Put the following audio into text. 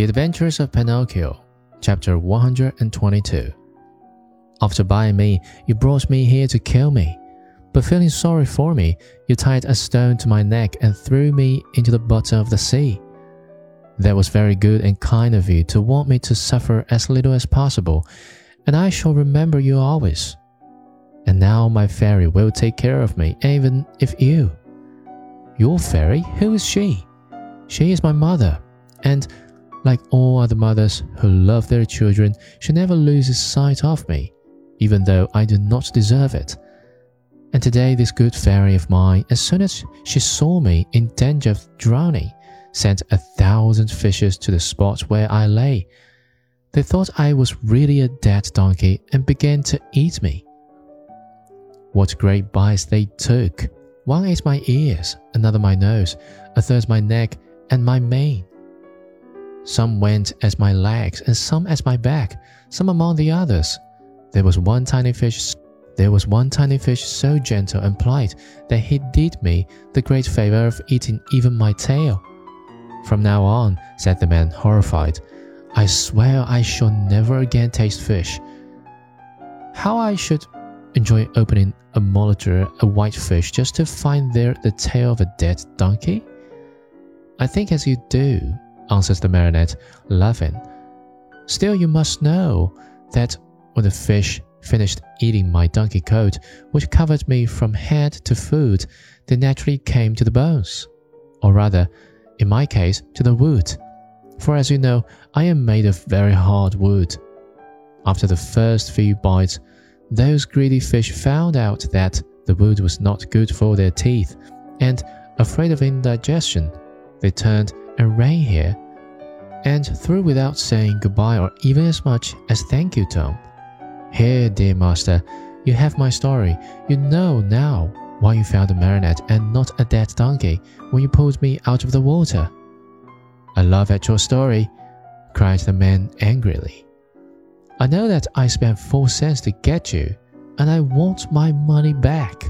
The Adventures of Pinocchio, Chapter 122. After buying me, you brought me here to kill me. But feeling sorry for me, you tied a stone to my neck and threw me into the bottom of the sea. That was very good and kind of you to want me to suffer as little as possible, and I shall remember you always. And now my fairy will take care of me, even if you. Your fairy? Who is she? She is my mother, and like all other mothers who love their children, she never loses sight of me, even though I do not deserve it. And today, this good fairy of mine, as soon as she saw me in danger of drowning, sent a thousand fishes to the spot where I lay. They thought I was really a dead donkey and began to eat me. What great bites they took! One ate my ears, another my nose, a third my neck and my mane. Some went as my legs and some as my back, some among the others. There was one tiny fish there was one tiny fish so gentle and polite that he did me the great favor of eating even my tail. From now on, said the man, horrified, I swear I shall never again taste fish. How I should enjoy opening a monitor a white fish just to find there the tail of a dead donkey? I think as you do, answers the marionette, laughing. Still, you must know that when the fish finished eating my donkey coat, which covered me from head to foot, they naturally came to the bones. Or rather, in my case, to the wood. For as you know, I am made of very hard wood. After the first few bites, those greedy fish found out that the wood was not good for their teeth, and, afraid of indigestion, they turned and ran here, and through without saying goodbye or even as much as thank you, Tom. Here, dear master, you have my story. You know now why you found a marionette and not a dead donkey when you pulled me out of the water. I laugh at your story, cried the man angrily. I know that I spent four cents to get you, and I want my money back.